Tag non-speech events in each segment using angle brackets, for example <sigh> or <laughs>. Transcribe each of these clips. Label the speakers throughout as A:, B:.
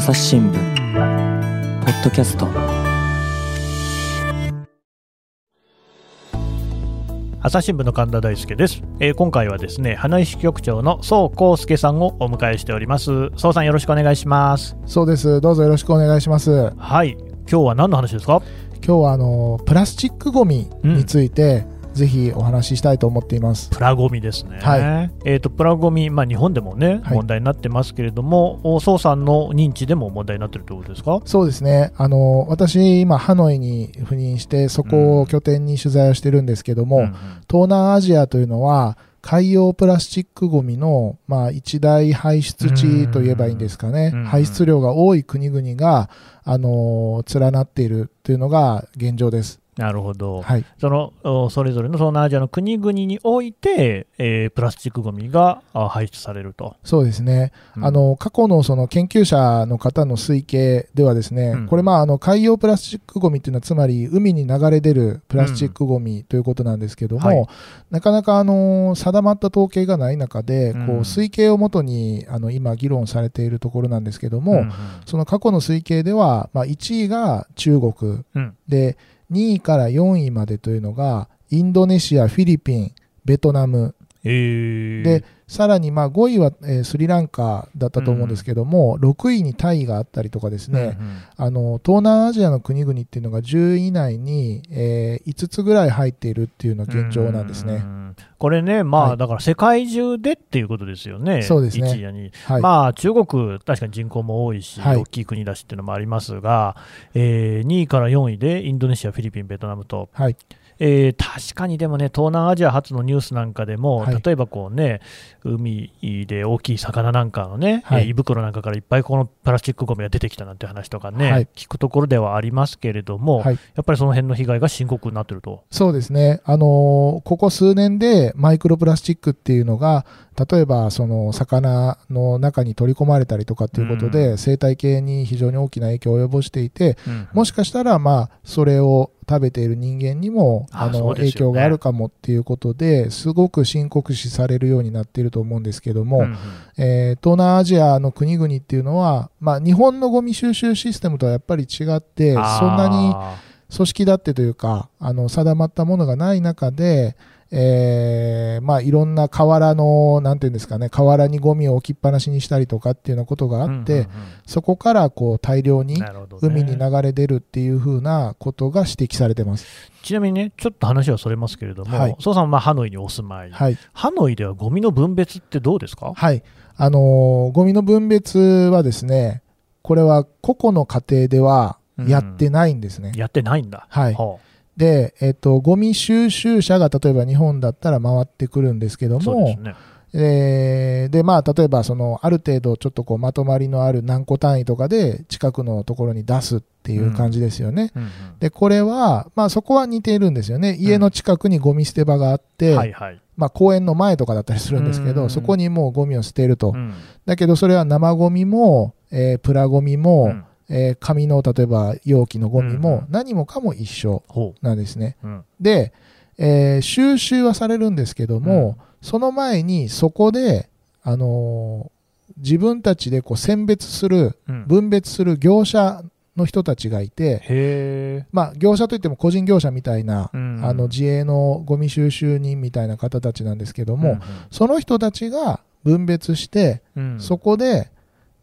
A: 朝日新聞ポッドキャスト。
B: 朝日新聞の神田大輔です、えー今回はですね花井支局長の宋康介さんをお迎えしております。宋さんよろしくお願いします。
C: そうです。どうぞよろしくお願いします。
B: はい。今日は何の話ですか？
C: 今日はあのプラスチックごみについて、ぜひお話ししたいと思っています。
B: プラゴミですね、
C: は
B: えー、とプラゴミ、まあ、日本でもね、
C: はい。
B: 問題になってますけれどもお宋さんの認知でも問題になってるということですか？
C: そうですね。あの私今ハノイに赴任してそこを拠点に取材をしてるんですけども、
B: うんうん。
C: 東南アジアというのは海洋プラスチックごみの、まあ、一大排出地といえばいいんですかね、
B: うん。
C: 排出量が多い国々が、あの連なっているというのが現状です。
B: なるほど、
C: はい、
B: そのおそれぞれの東南アジアの国々において、えープラスチックごみがあ排出されると、
C: そうですね。
B: うん。
C: あの過去のその研究者の方の推計ではですね、
B: うん。
C: これまああの海洋プラスチックごみっていうのはつまり海に流れ出るプラスチックごみということなんですけども、
B: はい。
C: なかなかあの定まった統計がない中で、
B: うん。
C: こう推計をもとにあの今議論されているところなんですけども、
B: うんうん。
C: その過去の推計では、まあ、1位が中国
B: うん。
C: で2位から4位までというのがインドネシア、フィリピン、ベトナム。
B: えー。
C: でさらにまあ5位は、えースリランカだったと思うんですけども、6位にタイがあったりとかですね、
B: うんうん。
C: あの東南アジアの国々っていうのが10位以内に、え5つぐらい入っているっていうのが現状なんですね。
B: うんこれね、まあ、
C: はい。
B: だから世界中でっていうことですよね、
C: そうですね。はい、
B: まあ、中国、確かに人口も多いし、
C: はい。
B: 大きい国だしっていうのもありますが、えー2位から4位でインドネシア、フィリピン、ベトナムと、
C: はい、
B: えー確かにでもね、東南アジア初のニュースなんかでも、
C: はい。
B: 例えばこうね、海で大きい魚なんかのね、
C: はい。
B: えー胃袋なんかからいっぱいこのプラスチックごみが出てきたなんて話とかね、
C: はい。
B: 聞くところではありますけれども、
C: はい。
B: やっぱりその辺の被害が深刻になってると。
C: そうですね、あのーここ数年でマイクロプラスチックっていうのが、例えばその魚の中に取り込まれたりとかっていうことで、
B: う
C: 生態系に非常に大きな影響を及ぼしていて、
B: うん。
C: もしかしたら、まあ、それを食べている人間にも
B: あ
C: あの影響があるかもっていうことですごく深刻視されるようになっていると思うんですけども、
B: うんうん。
C: えー東南アジアの国々っていうのは、まあ、日本のゴミ収集システムとはやっぱり違ってそんなに
B: あ
C: 組織だってというかあの定まったものがない中で、えーまあ、いろんな河原のなんていうんですかね河原にゴミを置きっぱなしにしたりとかっていうようなことがあって、
B: ーうんうん。
C: そこからこう大量
B: うん
C: に海に流れ出るっていう風なことが指摘されてます。
B: ちなみにね、ちょっと話はそれますけれども、
C: はい。
B: 宋さんはまあハノイにお住まい、
C: はい、
B: ハノイではゴミの分別ってどうですか？
C: はい、あのーゴミの分別はですね、これは個々の家庭ではやってないんですね。
B: やってないんだ。
C: はい。
B: は
C: で、えっと、ゴミ収集車が例えば日本だったら回ってくるんですけど
B: あそうで
C: も
B: す、ね。
C: えーで、まあ、例えばそのある程度ちょっとこうまとまりのある何個単位とかで近くのところに出すっていう感じですよね。
B: うんうん
C: で、これは、まあそこは似ているんですよね。家の近くにゴミ捨て場があって、
B: はいはい。
C: まあ公園の前とかだったりするんですけど、
B: うん
C: そこにもうゴミを捨てると。
B: うん
C: だけどそれは生ゴミも、えープラゴミも、
B: うん
C: えー紙の例えば容器のゴミ
B: うん
C: も何もかも一緒
B: ほ
C: なんですね。
B: う。うん。
C: で、えー収集はされるんですけども、その前にそこで、あのー自分たちでこう選別する
B: うん。
C: 分別する業者の人たちがいて。まあ、業者といっても個人業者みたいな、
B: うん
C: あの自営のゴミ収集人みたいな方たちなんですけども、その人たちが分別して、
B: うん。うん
C: そこで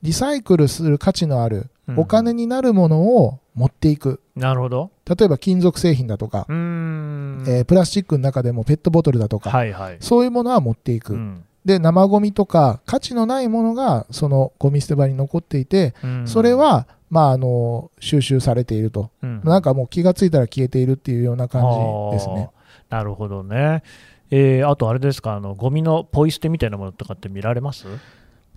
C: リサイクルする価値のある
B: うん
C: お金になるものを持っていく。
B: なるほど。
C: 例えば金属製品だとか。えープラスチックの中でもペットボトルだとか、
B: はいはい。
C: そういうものは持っていく。
B: うん
C: で、生ゴミとか価値のないものがそのゴミ捨て場に残っていて、
B: うん
C: それは、まあ、あの、収集されていると。
B: うん
C: なんかもう気がついたら消えているっていうような感じですね。
B: なるほどね。えーあとあれですか、あのゴミのポイ捨てみたいなものとかって見られます？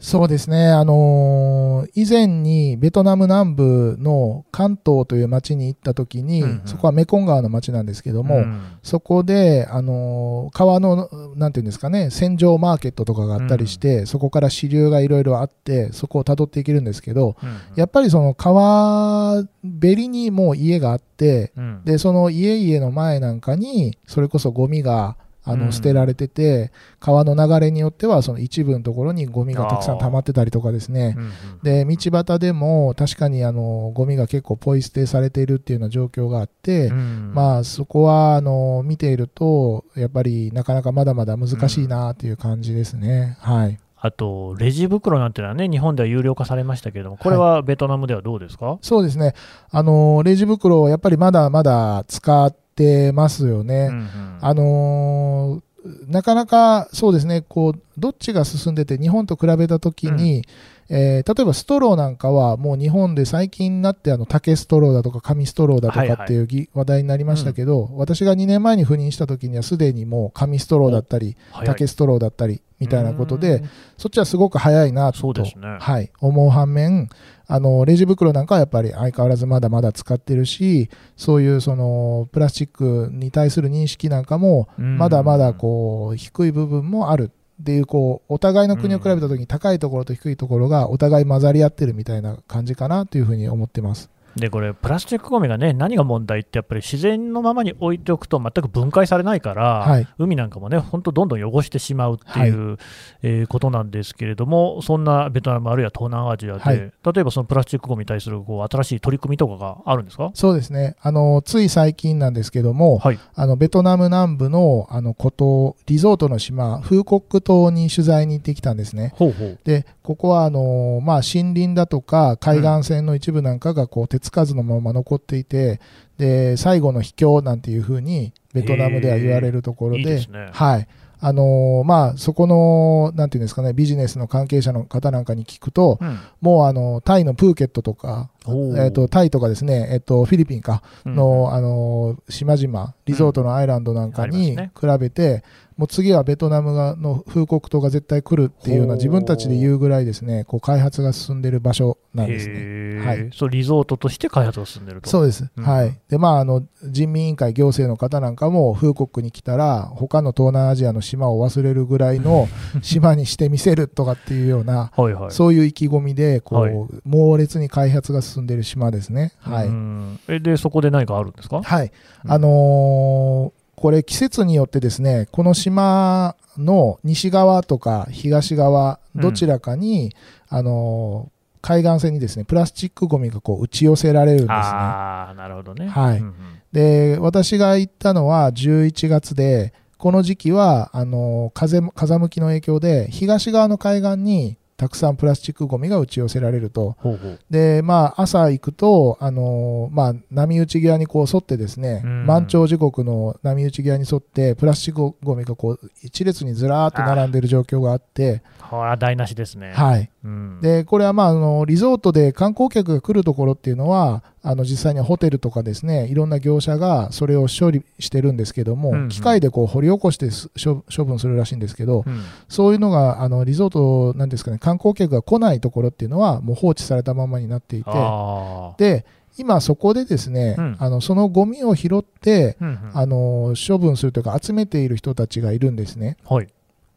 C: そうですね、あのー以前にベトナム南部の関東という町に行った時に、
B: うんうん。
C: そこはメコン川の町なんですけども、
B: うん。
C: そこで、あのー川の、なんていうんですかね、洗浄マーケットとかがあったりして、そこから支流がいろいろあって、そこを辿っていけるんですけど、
B: うん。
C: やっぱりその川べりにもう家があって、
B: うん。
C: で、その家々の前なんかに、それこそゴミが、あ
B: うん。
C: の捨てられてて、川の流れによってはその一部のところにゴミがたくさん溜まってたりとかですね。で道端でも確かにあのゴミが結構ポイ捨てされているっていうような状況があって、
B: うん。
C: まあそこはあの見ているとやっぱりなかなかまだまだ難しいなという感じですね。はい。
B: あと、レジ袋なんてのはね、日本では有料化されましたけれども、これはベトナムではどうですか、
C: そうですね。あの、レジ袋、やっぱりまだまだ使ってますよね。
B: うんうん
C: あのーなかなかそうですね、こう、どっちが進んでて、日本と比べたときに、えー例えばストローなんかは、もう日本で最近になって、あの、竹ストローだとか紙ストローだと
B: はいはい。
C: かっていうぎ話題になりましたけど、私が2年前に赴任したときには、すでにもう紙ストローだったり、竹ストローだったり、みたいなことで
B: うん、
C: そっちはすごく早いなと、
B: そうですね。
C: はい、思う反面あの、レジ袋なんかはやっぱり相変わらずまだまだ使ってるし、そういうそのプラスチックに対する認識なんかも、
B: うん。
C: まだまだこう低い部分もあるっていう、こうお互いの国を比べた時に高いところと低いところがお互い混ざり合ってるみたいな感じかなというふうに思ってます。
B: でこれ、プラスチックごみがね、何が問題って、やっぱり自然のままに置いておくと、全く分解されないから、
C: はい。
B: 海なんかもね、本当、どんどん汚してしまうっていう、えーことなんですけれども、そんなベトナム、あるいは東南アジアで、
C: はい。
B: 例えばそのプラスチックごみに対するこう新しい取り組みとかがあるんですか？
C: そうですね。あの、つい最近なんですけども、
B: はい、
C: あの、ベトナム南部の、あの、孤島、リゾートの島、フーコック島に取材に行ってきたんですね。
B: ほうほう、
C: で、ここはあのーまあ、森林だとか海岸線の一部なんかがこう手つかずのまま残っていて、で最後の秘境なんていうふうにベトナムでは言われるところで、
B: いいですね。
C: はい。あのーまあ、そこの、なんていうんですかね、ビジネスの関係者の方なんかに聞くと、
B: うん
C: もうあの、タイのプーケットとか、えっ、と、タイとかですね、えっ、と、フィリピンか、
B: うん。
C: の、あのー島々、リゾートのアイランドなんかに比べて、もう次はベトナムがの風国島が絶対来るっていうような自分たちで言うぐらいですね、こう開発が進んでいる場所なんですね。はい。
B: そうリゾートとして開発が進んでると。
C: そうです、
B: うん。
C: はい。で、まあ、あの、人民委員会行政の方なんかも、風国に来たら、他の東南アジアの島を忘れるぐらいの <laughs> 島にしてみせるとかっていうような、
B: はいはい。
C: そういう意気込みで、こう、
B: はい。
C: 猛烈に開発が進んでいる島ですね。はい。
B: うんえで、そこで何かあるんですか？
C: はい。
B: うん
C: あのーこれ季節によってですね、この島の西側とか東側、どちらかに、あのー海岸線にですね、プラスチックゴミがこう打ち寄せられるんですね。
B: ああ、なるほどね。
C: はい
B: うんうん
C: で、私が行ったのは11月で、この時期は、あのー風も、風向きの影響で、東側の海岸にたくさんプラスチックゴミが打ち寄せられると。
B: ほうほう。
C: で、まあ、朝行くと、あのーまあ、波打ち際にこう沿ってですね、
B: うん
C: 満潮時刻の波打ち際に沿って、プラスチックゴミがこう、一列にずらーっと並んでいる状況があって、
B: これは台無しですね。
C: はい。
B: うん、
C: で、これはまあ、あの、リゾートで観光客が来るところっていうのは、あの、実際にはホテルとかですね、いろんな業者がそれを処理してるんですけども、
B: うんうん。
C: 機械でこう掘り起こしてす処処分するらしいんですけど、
B: うん。
C: そういうのが、あの、リゾートなんですかね、観光客が来ないところっていうのは、もう放置されたままになっていて、
B: あ
C: で、今そこでですね、
B: うん。
C: あの、そのゴミを拾って、
B: ーうんうん。
C: あの、処分するというか集めている人たちがいるんですね。
B: はい。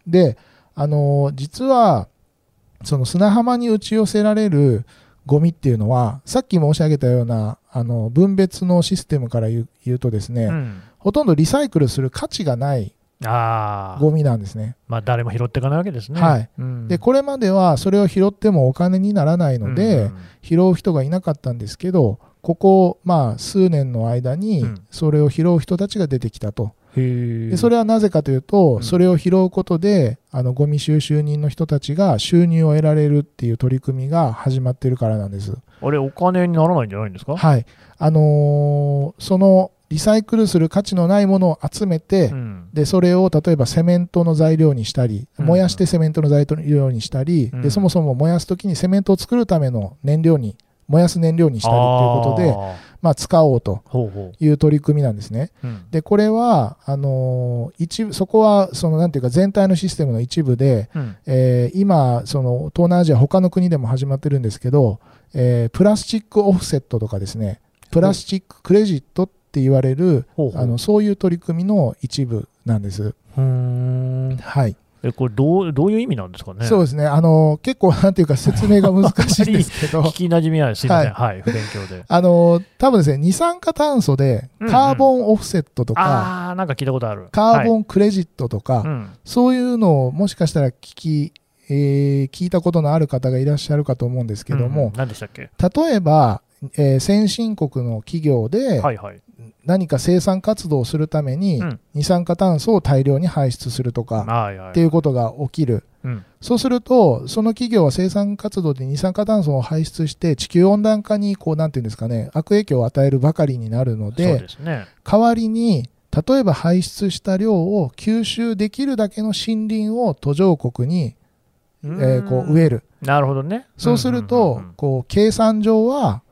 C: で、あの、実は、その砂浜に打ち寄せられるゴミっていうのは、さっき申し上げたような、あの、分別のシステムから言うとですね、
B: うん
C: ほとんどリサイクルする価値がない
B: ああ、
C: ゴミなんですね。
B: まあ、誰も拾っていかないわけですね。
C: はい
B: うん
C: で、これまではそれを拾ってもお金にならないので、
B: うん
C: 拾う人がいなかったんですけど、ここ、まあ、数年の間に
B: うん、
C: それを拾う人たちが出てきたと。でそれはなぜかというと、
B: うん。
C: それを拾うことで、あの、ゴミ収集人の人たちが収入を得られるっていう取り組みが始まっているからなんです。
B: あれ、お金にならないんじゃないんですか？
C: はい。あのーその、リサイクルする価値のないものを集めて、
B: うん。
C: で、それを例えばセメントの材料にしたり、
B: うん。
C: 燃やしてセメントの材料にしたり、
B: うん。
C: で、そもそも燃やすときにセメントを作るための燃料に、燃やす燃料にしたりということで、まあ、使おうと
B: ほうほ
C: いう取り組みなんですね。
B: う。うん
C: で、これは、あのー一部、そこは、その、なんていうか、全体のシステムの一部で、
B: うん
C: えー今、その、東南アジア、他の国でも始まってるんですけど、えープラスチックオフセットとかですね、プラスチッククレジットって言われる、
B: ほうほう
C: あの、そういう取り組みの一部なんです。はい。
B: え、これどう、どういう意味なんですかね？
C: そうですね。あの、結構、なんていうか説明が難しいんですけど <laughs>
B: 聞、き馴染みないです。すいません。はい、不勉強で。
C: あの、多分ですね、二酸化炭素で
B: うんうん
C: カーボンオフセットとか、
B: あー、なんか聞いたことある。
C: カーボ
B: ン、
C: ンクレジットとか、
B: うん。
C: そういうのをもしかしたら聞き、えー聞いたことのある方がいらっしゃるかと思うんですけど
B: うん
C: も
B: うん、何でしたっけ？
C: 例えば、えー先進国の企業で
B: はいはい。
C: 何か生産活動をするために
B: うん
C: 二酸化炭素を大量に排出するとか。っていうことが起きる。
B: うん。
C: そうすると、その企業は生産活動で二酸化炭素を排出して地球温暖化にこう、なんていうんですかね、悪影響を与えるばかりになるので。代わりに、例えば排出した量を吸収できるだけの森林を途上国に、えーこう植える。
B: なるほどね。
C: そうする
B: うん
C: と
B: うん、
C: こう、計算上は、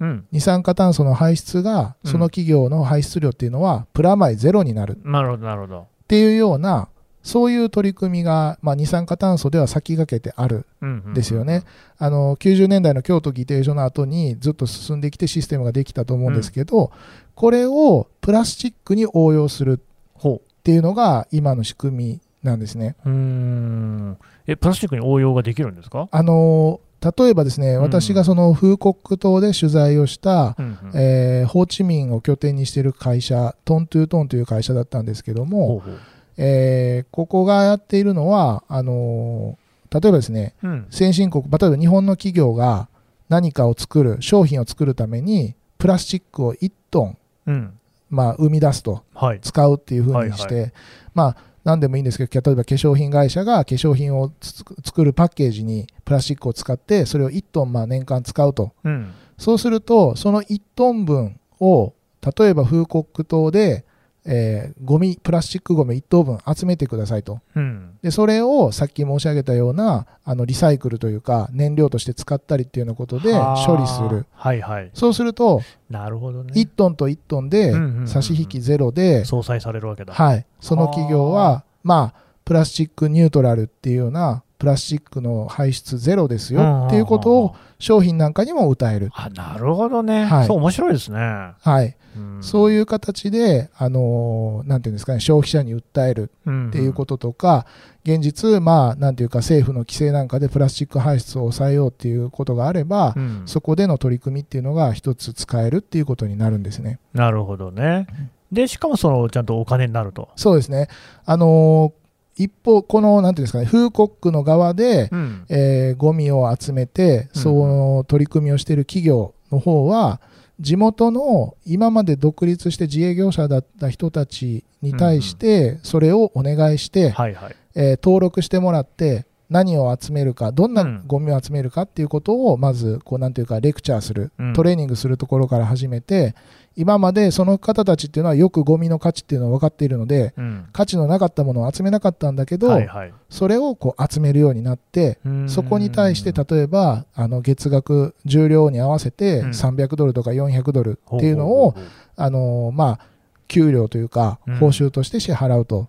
B: うん。
C: 二酸化炭素の排出が、
B: うん
C: その企業の排出量っていうのは、プラマイゼロになる
B: うんなるほど、なるほど。
C: っていうような、そういう取り組みが、まあ、二酸化炭素では先駆けてある
B: うんうんうん
C: ですよね。あの90年代の京都議定書の後にずっと進んできてシステムができたと思うんですけど、これをプラスチックに応用する
B: ほ
C: っていうのが今の仕組みなんですね。
B: う。ん。え、プラスチックに応用ができるんですか？
C: あの例えばですね、
B: うん
C: 私がその風国島で取材をした、
B: うんうん
C: えーホーチミンを拠点にしている会社、トントゥートンという会社だったんですけども、
B: ほうほう。
C: えーここがやっているのは、あの例えばですね、
B: うん。
C: 先進国、例えば日本の企業が何かを作る、商品を作るために、プラスチックを1トン、
B: うん。
C: まあ、生み出すと、
B: はい。
C: 使うっていうふうにして、
B: は
C: まあ、何でもいいんですけど、例えば化粧品会社が化粧品をつ作るパッケージにプラスチックを使って、それを1トンまあ年間使うと。
B: うん。
C: そうすると、その1トン分を、例えば風国島で、えーゴミ、プラスチックゴミ1トン分集めてくださいと。
B: うん。
C: で、それをさっき申し上げたような、あの、リサイクルというか、燃料として使ったりっていうようなことで
B: はあ
C: 処理する。。
B: はいはい。
C: そうすると、
B: なるほどね。
C: 1トンと1トンで差し引きゼロで、
B: 相殺されるわけだ。
C: はい。その企業は、まあ、プラスチックニュートラルっていうような、プラスチックの排出ゼロですよっていうことを商品なんかにも歌える。
B: あ、なるほどね。
C: はい
B: そう、面白いですね。
C: はい。
B: うん
C: そういう形で、あのーなんていうんですかね、消費者に訴えるっていうこととか、現実、まあ、なんていうか、政府の規制なんかでプラスチック排出を抑えようっていうことがあれば、
B: うんうん
C: そこでの取り組みっていうのが一つ使えるっていうことになるんですね。
B: なるほどね。で、しかもその、ちゃんとお金になると。
C: そうですね。あのー一方、この、なんていうんですかね、風国の側で、
B: うん。
C: えーゴミを集めて、
B: うん
C: その取り組みをしている企業の方は、地元の今まで独立して自営業者だった人たちに対して、それをお願いして、
B: はいはい。
C: えー登録してもらって、何を集めるか、どん
B: う
C: なん。ゴミを集めるかっていうことを、まず、こう、なんていうか、レクチャーする、
B: うん。
C: トレーニングするところから始めて、今までその方たちっていうのはよくゴミの価値っていうのは分かっているので、
B: うん。
C: 価値のなかったものを集めなかったんだけど、
B: はいはい。
C: それをこう集めるようになって、そこに対して例えばあの月額重量に合わせて
B: うん。
C: 300ドルとか400ドルっていうのをあのまあ給料というか
B: うん。
C: 報酬として支払うと、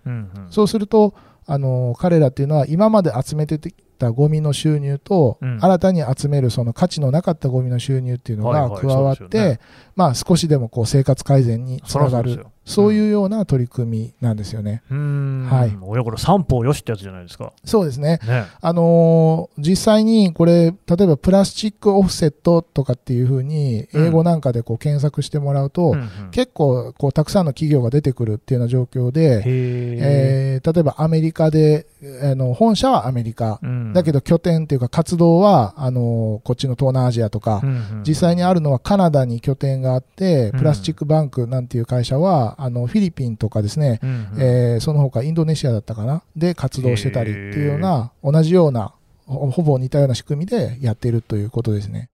C: そうするとあの彼らっていうのは今まで集めてきたゴミの収入と、
B: うん。
C: 新たに集めるその価値のなかったゴミの収入っていうのが加わって、まあ少しでもこう生活改善につながるそういうような取り組みなんですよね。
B: うーん。
C: はい
B: 親子の三方よしってやつじゃないですか。
C: そうですね。
B: ね。
C: あのー実際にこれ、例えばプラスチックオフセットとかっていうふうに、英語なんかでこう検索してもらうと、
B: うんうん
C: 結構こうたくさんの企業が出てくるっていうような状況で。
B: え
C: ー例えばアメリカで、あの本社はアメリカ、
B: うん
C: だけど拠点っていうか活動はあのーこっちの東南アジアとか、
B: うんうん
C: 実際にあるのはカナダに拠点があって、
B: うん
C: プラスチックバンクなんていう会社は、あのフィリピンとかですね、
B: うんうん
C: えーその他インドネシアだったかな？で活動してたりっていうような同じようなほほぼ似たような仕組みでやっているということですね。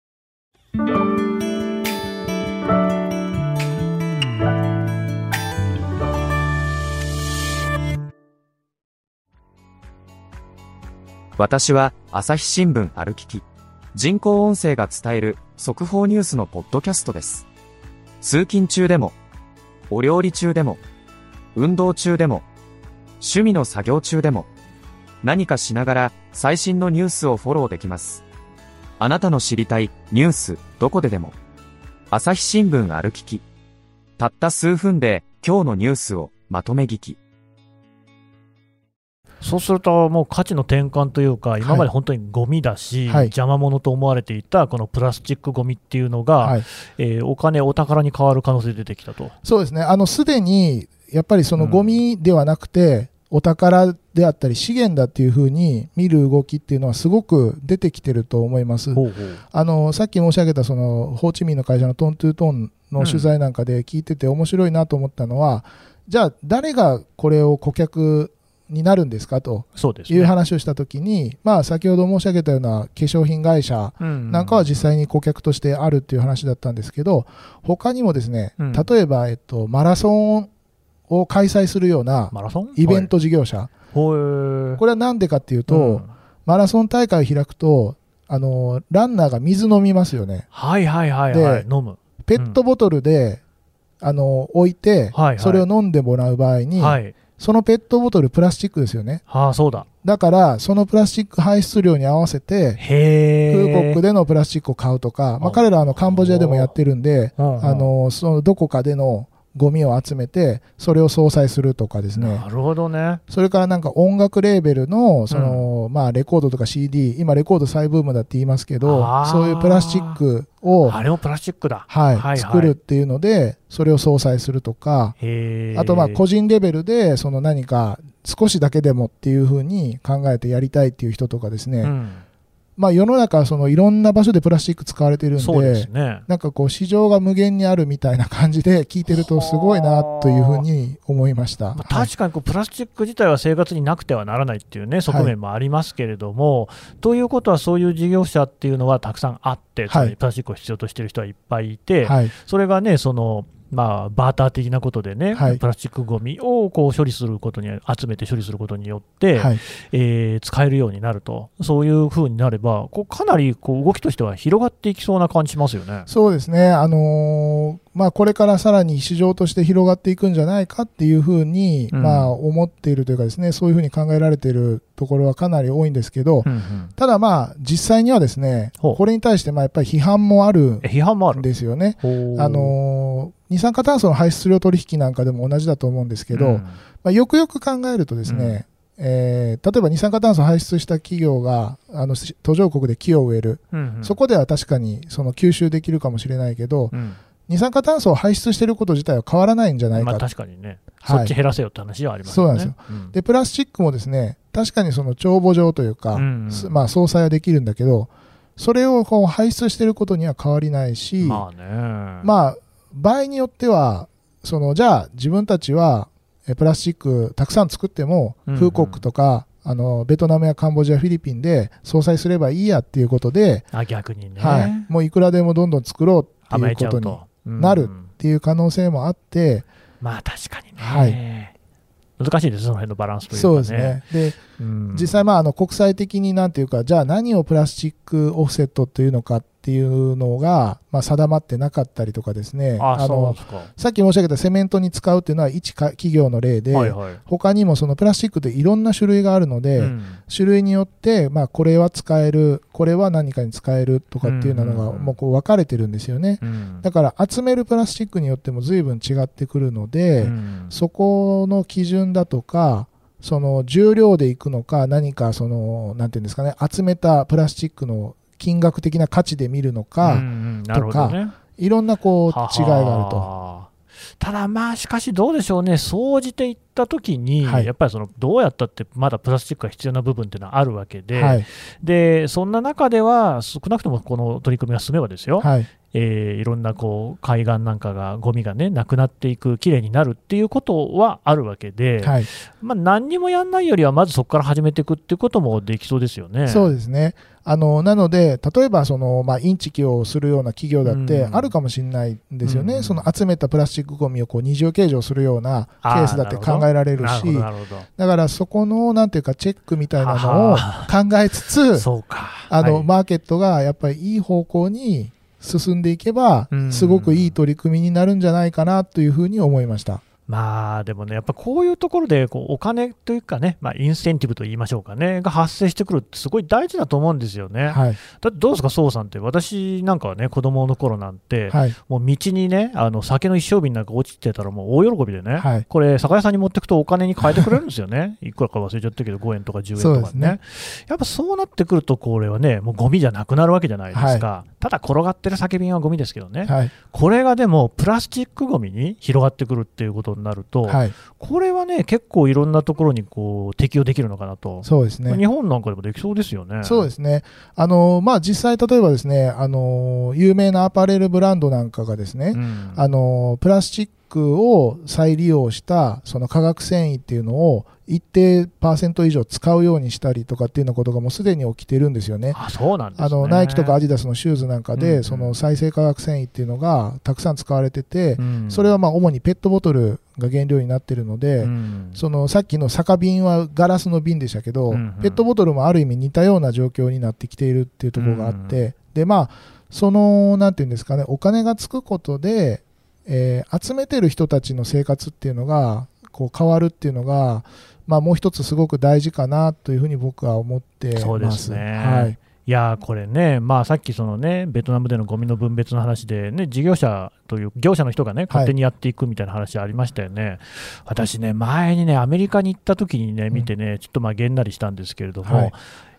D: 私は朝日新聞歩きき。人工音声が伝える速報ニュースのポッドキャストです。通勤中でも、お料理中でも、運動中でも、趣味の作業中でも、何かしながら最新のニュースをフォローできます。あなたの知りたいニュースどこででも。朝日新聞歩きき。たった数分で今日のニュースをまとめ聞き。
B: そうすると、もう価値の転換というか、今まで本当にゴミだし、
C: はい。
B: 邪魔者と思われていたこのプラスチックゴミっていうのが、
C: はい、
B: えーお金、お宝に変わる可能性出てきたと。
C: そうですね、あのすでにやっぱりそのゴミではなくて、お宝であったり、資源だっていうふうに見る動きっていうのは、すごく出てきてると思います。
B: ほうほう。
C: あのさっき申し上げたそのホーチミンの会社のトントゥートンの取材なんかで聞いてて面白いなと思ったのは、じゃあ誰がこれを顧客になるんですかと
B: そうですね。
C: いう話をしたときに、まあ、先ほど申し上げたような化粧品会社
B: うん
C: なんかは実際に顧客としてあるっていう話だったんですけど他にもですね、
B: うん。
C: 例えば、えっと、マラソンを開催するようなイベント事業者、
B: ほい。
C: これは何でかっていうと、
B: うん。
C: マラソン大会を開くとあのランナーが水飲みますよね。
B: はいはいはいはい、
C: で
B: 飲む。
C: ペットボトルで、あの置いて、
B: はいはい。
C: それを飲んでもらう場合に、
B: はい。
C: そのペットボトルプラスチックですよね
B: ああ、そうだ。
C: だからそのプラスチック排出量に合わせて。空国でのプラスチックを買うとか、まあ、
B: うん
C: 彼らはあのカンボジアでもやってるんで、あのそのどこかでのゴミを集めてそれを相殺するとかですね
B: なるほどね。
C: それからなんか音楽レーベルのその、まあ、レコードとか CD 今レコード再ブームだって言いますけどそういうプラスチックを、
B: あれもプラスチックだ。
C: はい
B: はいはい
C: 作るっていうのでそれを相殺するとか。あとまあ個人レベルでその何か少しだけでもっていうふうに考えてやりたいっていう人とかですね、
B: うん、
C: まあ世の中はそのいろんな場所でプラスチック使われてるん
B: でね。
C: なんかこう市場が無限にあるみたいな感じで聞いてるとすごいなというふうに思いました。
B: まあ
C: はい
B: 確かにこうプラスチック自体は生活になくてはならないっていうね側面もありますけれども、ということはそういう事業者っていうのはたくさんあって、つまりプラスチックを必要としている人はいっぱいいて、
C: はい
B: それがねそのまあ、バーター的なことでね、
C: はい。
B: プラスチックごみをこう処理することに、集めて処理することによって、
C: はい。
B: えー使えるようになると、そういうふうになれば、こうかなりこう動きとしては広がっていきそうな感じしますよね。
C: そうですね、あのーまあ、これからさらに市場として広がっていくんじゃないかっていうふうに、
B: うん。
C: まあ、思っているというかですねそういうふうに考えられているところはかなり多いんですけど、
B: うんうん。
C: ただまあ実際にはですねこれに対してまあやっぱり批判もある
B: え批判もあ
C: ん
B: る。
C: ですよね。あのー二酸化炭素の排出量取引なんかでも同じだと思うんですけど、
B: うん。
C: まあ、よくよく考えるとですね、えー例えば二酸化炭素を排出した企業があのし途上国で木を植える、
B: うんうん。
C: そこでは確かにその吸収できるかもしれないけど、
B: うん。
C: 二酸化炭素を排出していること自体は変わらないんじゃない
B: まあ、
C: か、
B: 確かにね、
C: はい。
B: そっち減らせよって話はありますよね。
C: そうなん
B: ですよ。
C: でプラスチックもですね確かにその帳簿上というか、
B: うんうん。
C: すまあ、相殺はできるんだけどそれをこう排出していることには変わりないし、
B: まあね。
C: まあ、場合によってはそのじゃあ自分たちはえプラスチックたくさん作っても
B: うんうん。
C: 風国とか、あのベトナムやカンボジアフィリピンで相殺すればいいやっていうことで、
B: あ逆にね、
C: はい、もういくらでもどんどん作ろうって
B: 甘
C: いうことに。なる
B: うん。
C: っていう可能性もあって、
B: まあ確かにね、
C: はい。
B: 難しいです、その辺のバランスというか、ね。
C: そうですね。で
B: うん。
C: 実際まああの国際的になんていうかじゃあ何をプラスチックオフセットというのかっていうのが、まあ、定まってなかったりとかですね。
B: あ
C: あの。さっき申し上げたセメントに使うっていうのは一か企業の例で、
B: はいはい。
C: 他にもそのプラスチックっていろんな種類があるので、
B: うん。
C: 種類によって、まあ、これは使えるこれは何かに使えるとかっていうのがもうこう分かれてるんですよね。
B: うん。
C: だから集めるプラスチックによっても随分違ってくるので、
B: うん。
C: そこの基準だとかその重量でいくのか何かそのなんていうんですかね集めたプラスチックの金額的な価値で見るのか、
B: うんうんなるほどね。
C: いろんなこう違いがあると。
B: ただまあしかしどうでしょうね、総じていったときに、
C: はい。
B: やっぱりそのどうやったってまだプラスチックが必要な部分っていうのはあるわけで、
C: はい。
B: でそんな中では少なくともこの取り組みが進めばですよ、
C: はい
B: えーいろんなこう海岸なんかがゴミがねなくなっていく、きれいになるっていうことはあるわけで、
C: はい。
B: まあ、何にもやんないよりは、まずそこから始めていくっていうこともできそうですよね。
C: そうですね。あのなので例えばその、まあ、インチキをするような企業だって
B: うん。
C: あるかもしれないんですよね、
B: うん。
C: その集めたプラスチックごみをこう二重計上するようなケースだって考えられるし
B: なる。
C: だからそこのなんていうかチェックみたいなのを
B: は
C: 考えつつ <laughs>
B: そうか。
C: あの、
B: はい。
C: マーケットがやっぱりいい方向に進んでいけば
B: うん
C: すごくいい取り組みになるんじゃないかなというふうに思いました。
B: まあでもね、やっぱこういうところでこうお金というかね、まあ、インセンティブと言いましょうかね、が発生してくるって、すごい大事だと思うんですよね。
C: はい。
B: だってどうですか、宋さんって、私なんかはね、子供の頃なんて、
C: はい。
B: もう道にね、あの酒の一升瓶なんか落ちてたら、もう大喜びでね、
C: はい
B: これ、酒屋さんに持ってくとお金に変えてくれるんですよね、<laughs> いくらか忘れちゃったけど、5円とか10円とかね
C: ね
B: やっぱそうなってくると、これはね、もうゴミじゃなくなるわけじゃないですか、ただ転がってる酒瓶はゴミですけどね、
C: はい。
B: これがでも、プラスチックゴミに広がってくるっていうことになると、
C: はい。
B: これはね、結構いろんなところにこう適用できるのかなと。
C: そうですね。
B: 日本なんかでもできそうですよね。
C: そうですね。あの、まあ、実際、例えばですね、あの、有名なアパレルブランドなんかがですね、
B: うん
C: あの、プラスチックを再利用した、その化学繊維っていうのを一定パーセント以上使うようにしたりとかっていうようなことがもうすでに起きてるんですよね。
B: あそうなんね。
C: あの、ナイキとかアディダスのシューズなんかで、
B: うんうん。
C: その再生化学繊維っていうのがたくさん使われてて、
B: うん。
C: それはまあ主にペットボトルが原料になってるので、
B: うん。
C: そのさっきの酒瓶はガラスの瓶でしたけど、
B: うんうん。
C: ペットボトルもある意味似たような状況になってきているっていうところがあって、でまあそのなんていうんですかねお金がつくことで、えー集めてる人たちの生活っていうのがこう変わるっていうのが、まあ、もう一つすごく大事かなというふうに僕は思ってます。
B: そうですね。
C: はい。
B: いやーこれね、まあ、さっきその、ね、ベトナムでのゴミの分別の話で、ね、事業者という業者の人が、ね、勝手にやっていくみたいな話ありましたよね、私ね、前にね、アメリカに行った時にね、見てね、ちょっとまあげんなりしたんですけれども、
C: はい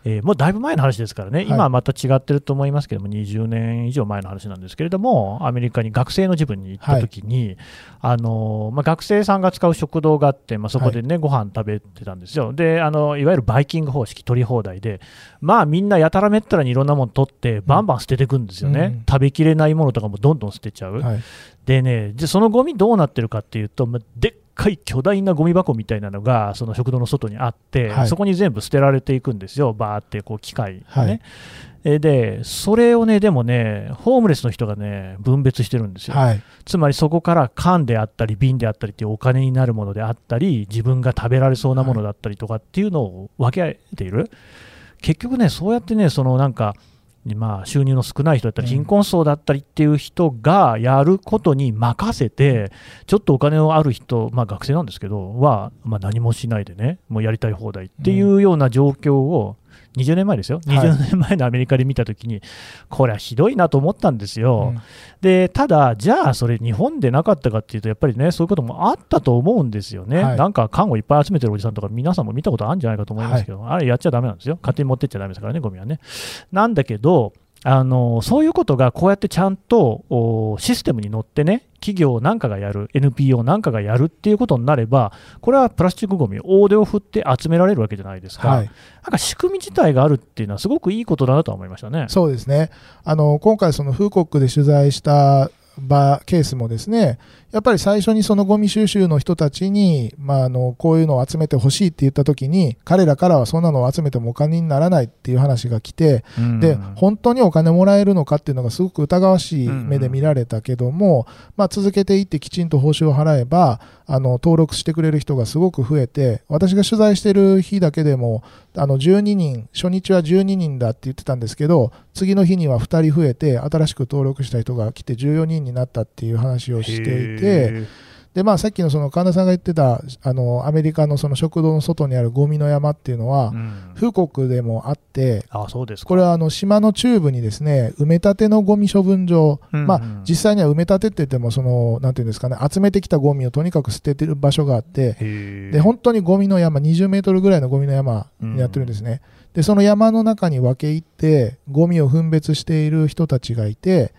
B: えーもうだいぶ前の話ですからね、
C: い。
B: 今はまた違ってると思いますけども、20年以上前の話なんですけれども、アメリカに学生の自分に行った時に、あのーまあ、学生さんが使う食堂があって、まあ、そこでね、ご飯食べてたんですよ。であの、いわゆるバイキング方式、取り放題で、まあみんなやたらめったらにいろんなもの取って、バンバン捨てていくんですよね、
C: うん。
B: 食べきれないものとかもどんどん捨てちゃう。
C: はい。
B: でね、でそのゴミどうなってるかっていうと、までっかい巨大なゴミ箱みたいなのが、その食堂の外にあって、
C: はい
B: そこに全部捨てられていくんですよ、バーってこう機械がね。
C: はい
B: えで、それをね、でもね、ホームレスの人がね、分別してるんですよ。
C: はい
B: つまりそこから缶であったり、瓶であったりっていうお金になるものであったり、自分が食べられそうなものだったりとかっていうのを分け合えている。結局ね、そうやってね、そのなんか、まあ、収入の少ない人だったり、
C: うん。
B: 貧困層だったりっていう人がやることに任せて、ちょっとお金のある人、まあ、学生なんですけど、は、まあ、何もしないでね、もうやりたい放題っていうような状況を、20年前ですよ、
C: はい
B: 20年前のアメリカで見たときに、これはひどいなと思ったんですよ。
C: うん
B: でただ、じゃあそれ、日本でなかったかっていうと、やっぱりね、そういうこともあったと思うんですよね、
C: はい
B: なんか缶をいっぱい集めてるおじさんとか、皆さんも見たことあるんじゃないかと思いますけど、あれやっちゃだめなんですよ、勝手に持ってっちゃだめですからね、ゴミはね。なんだけど、あのそういうことがこうやってちゃんとおシステムに乗ってね、企業なんかがやる、NPO なんかがやるっていうことになれば、これはプラスチックごみ、大手を振って集められるわけじゃないですか、
C: はい
B: なんか仕組み自体があるっていうのは、すごくいいことだなとは思いましたね。
C: そうですね。あの、今回そのフーコックで取材した場、ケースもですね、やっぱり最初にそのゴミ収集の人たちに、まあ、あの、こういうのを集めてほしいって言った時に、彼らからはそんなのを集めてもお金にならないっていう話が来て、
B: うん。
C: で、本当にお金もらえるのかっていうのがすごく疑わしい目で見られたけども、まあ、続けていってきちんと報酬を払えば、あの、登録してくれる人がすごく増えて、私が取材してる日だけでも、あの、12人、初日は12人だって言ってたんですけど、次の日には2人増えて、新しく登録した人が来て14人になったっていう話をしていて、
B: へー。
C: で、まあ、さっきのその神田さんが言ってた、あの、アメリカのその食堂の外にあるゴミの山っていうのは
B: う、ん。
C: フーコックでもあって、
B: あそうですか。
C: これはあの島の中部にですね埋め立てのゴミ処分場、
B: うん
C: まあ、実際には埋め立てって言ってもそのなんていうんですかね集めてきたゴミをとにかく捨ててる場所があってで本当にゴミの山20メートルぐらいのゴミの山になってるんですね、でその山の中に分け入ってゴミを分別している人たちがいて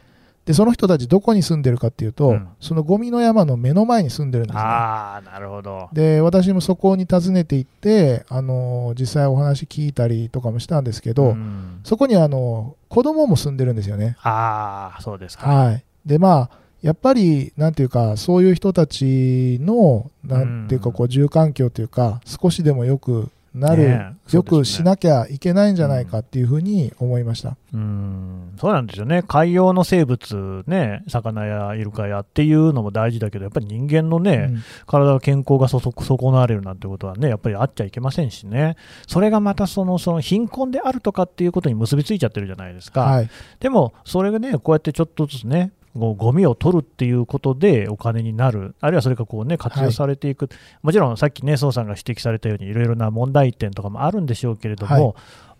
C: でその人たちどこに住んでるかっていうと、
B: うん。
C: そのゴミの山の目の前に住んでるんですね。
B: ああなるほど。
C: で私もそこに訪ねて行って、あの実際お話聞いたりとかもしたんですけど、
B: ん。
C: そこにはあの子供も住んでるんですよね。
B: ああそうですか。
C: はい。で、まあ、やっぱり、なんていうか、そういう人たちの、なんていうか、こう、住環境というか、少しでもよくなる、
B: ねえ
C: よくしなきゃいけないんじゃないかっていうふうに思いました。
B: うん。そうなんですよね。海洋の生物ね魚やイルカやっていうのも大事だけどやっぱり人間のね、
C: うん。
B: 体の健康がそそ損なわれるなんてことはねやっぱりあっちゃいけませんしね。それがまたそのその貧困であるとかっていうことに結びついちゃってるじゃないですか、
C: はい。
B: でもそれがねこうやってちょっとずつねゴミを取るっていうことでお金になる、あるいはそれがこう、ね、活用されていく、はい、もちろんさっきね、宋さんが指摘されたように、いろいろな問題点とかもあるんでしょうけれども、はい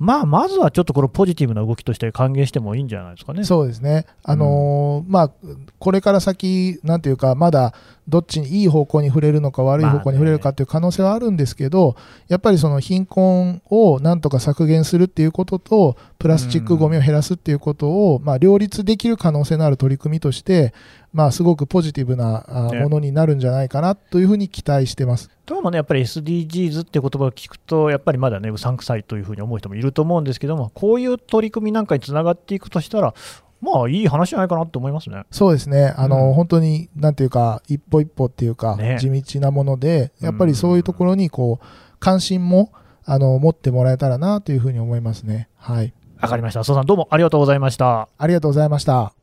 B: まあ、まずはちょっとこのポジティブな動きとして歓迎してもいいんじゃないですかね。
C: そうですね。あのーうん、まあ、これから先、なんていうか、まだどっちにいい方向に触れるのか悪い方向に触れるかという可能性はあるんですけど、やっぱりその貧困をなんとか削減するっていうことと、プラスチックごみを減らすっていうことを、まあ、両立できる可能性のある取り組みとして、まあ、すごくポジティブなものになるんじゃないかなというふうに期待してます。
B: どうもね、やっぱり SDGs っていう言葉を聞くと、やっぱりまだね、うさんくさいというふうに思う人もいると思うんですけども、こういう取り組みなんかにつながっていくとしたら、まあいい話じゃないかなと思いますね。
C: そうですね。あの、うん、本当に、なんていうか、一歩一歩っていうか、ね、地道なもので、やっぱりそういうところに、こう、関心も、あの、持ってもらえたらなというふうに思いますね。はい。
B: わかりました。蘇さん、どうもありがとうございました。
C: ありがとうございました。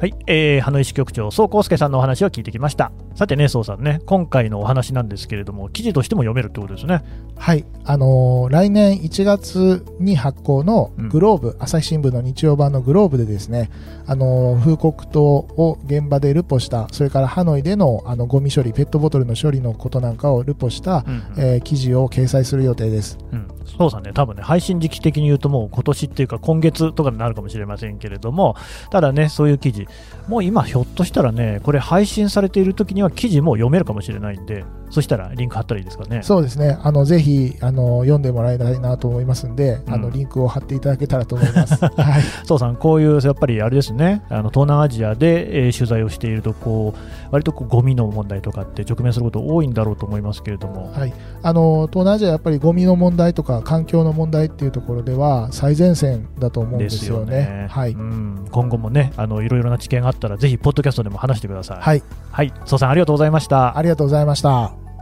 B: はい、えー、羽野石局長、宋康介さんのお話を聞いてきました。さてね、宋さんね、今回のお話なんですけれども、記事としても読めるってことですね。
C: はい、あのー、来年1月に発行のグローブ、うん、朝日新聞の日曜版のグローブでですね、あのー、風国島を現場でルポした、それからハノイでのあのゴミ処理、ペットボトルの処理のことなんかをルポした、うんうん、えー、記事を掲載する予定です。
B: うん、そうさんね、多分ね、配信時期的に言うともう今年っていうか今月とかになるかもしれませんけれども、ただね、そういう記事、もう今ひょっとしたらね、これ配信されている時には記事も読めるかもしれないんで、そしたらリンク貼ったらいいですかね。
C: そうですね。あの、ぜひ、あの、読んでもらいたいなと思いますんで、うん、あの、リンクを貼っていただけたらと思います。<laughs> はい。
B: そうさん、こういう、やっぱりあれですね、あの、東南アジアで、えー、取材をしていると、こう、割とこうゴミの問題とかって直面すること多いんだろうと思いますけれども。
C: はい。あの、東南アジアやっぱりゴミの問題とか環境の問題っていうところでは最前線だと思うんですよね。よねはい。う
B: ん。今後もね、あの、いろいろな知見があったら、ぜひ、ポッドキャストでも話してください。
C: はい。
B: はい。そうさん、ありがとうございました。
C: ありがとうございました。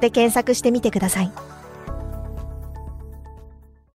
E: で検索してみてください。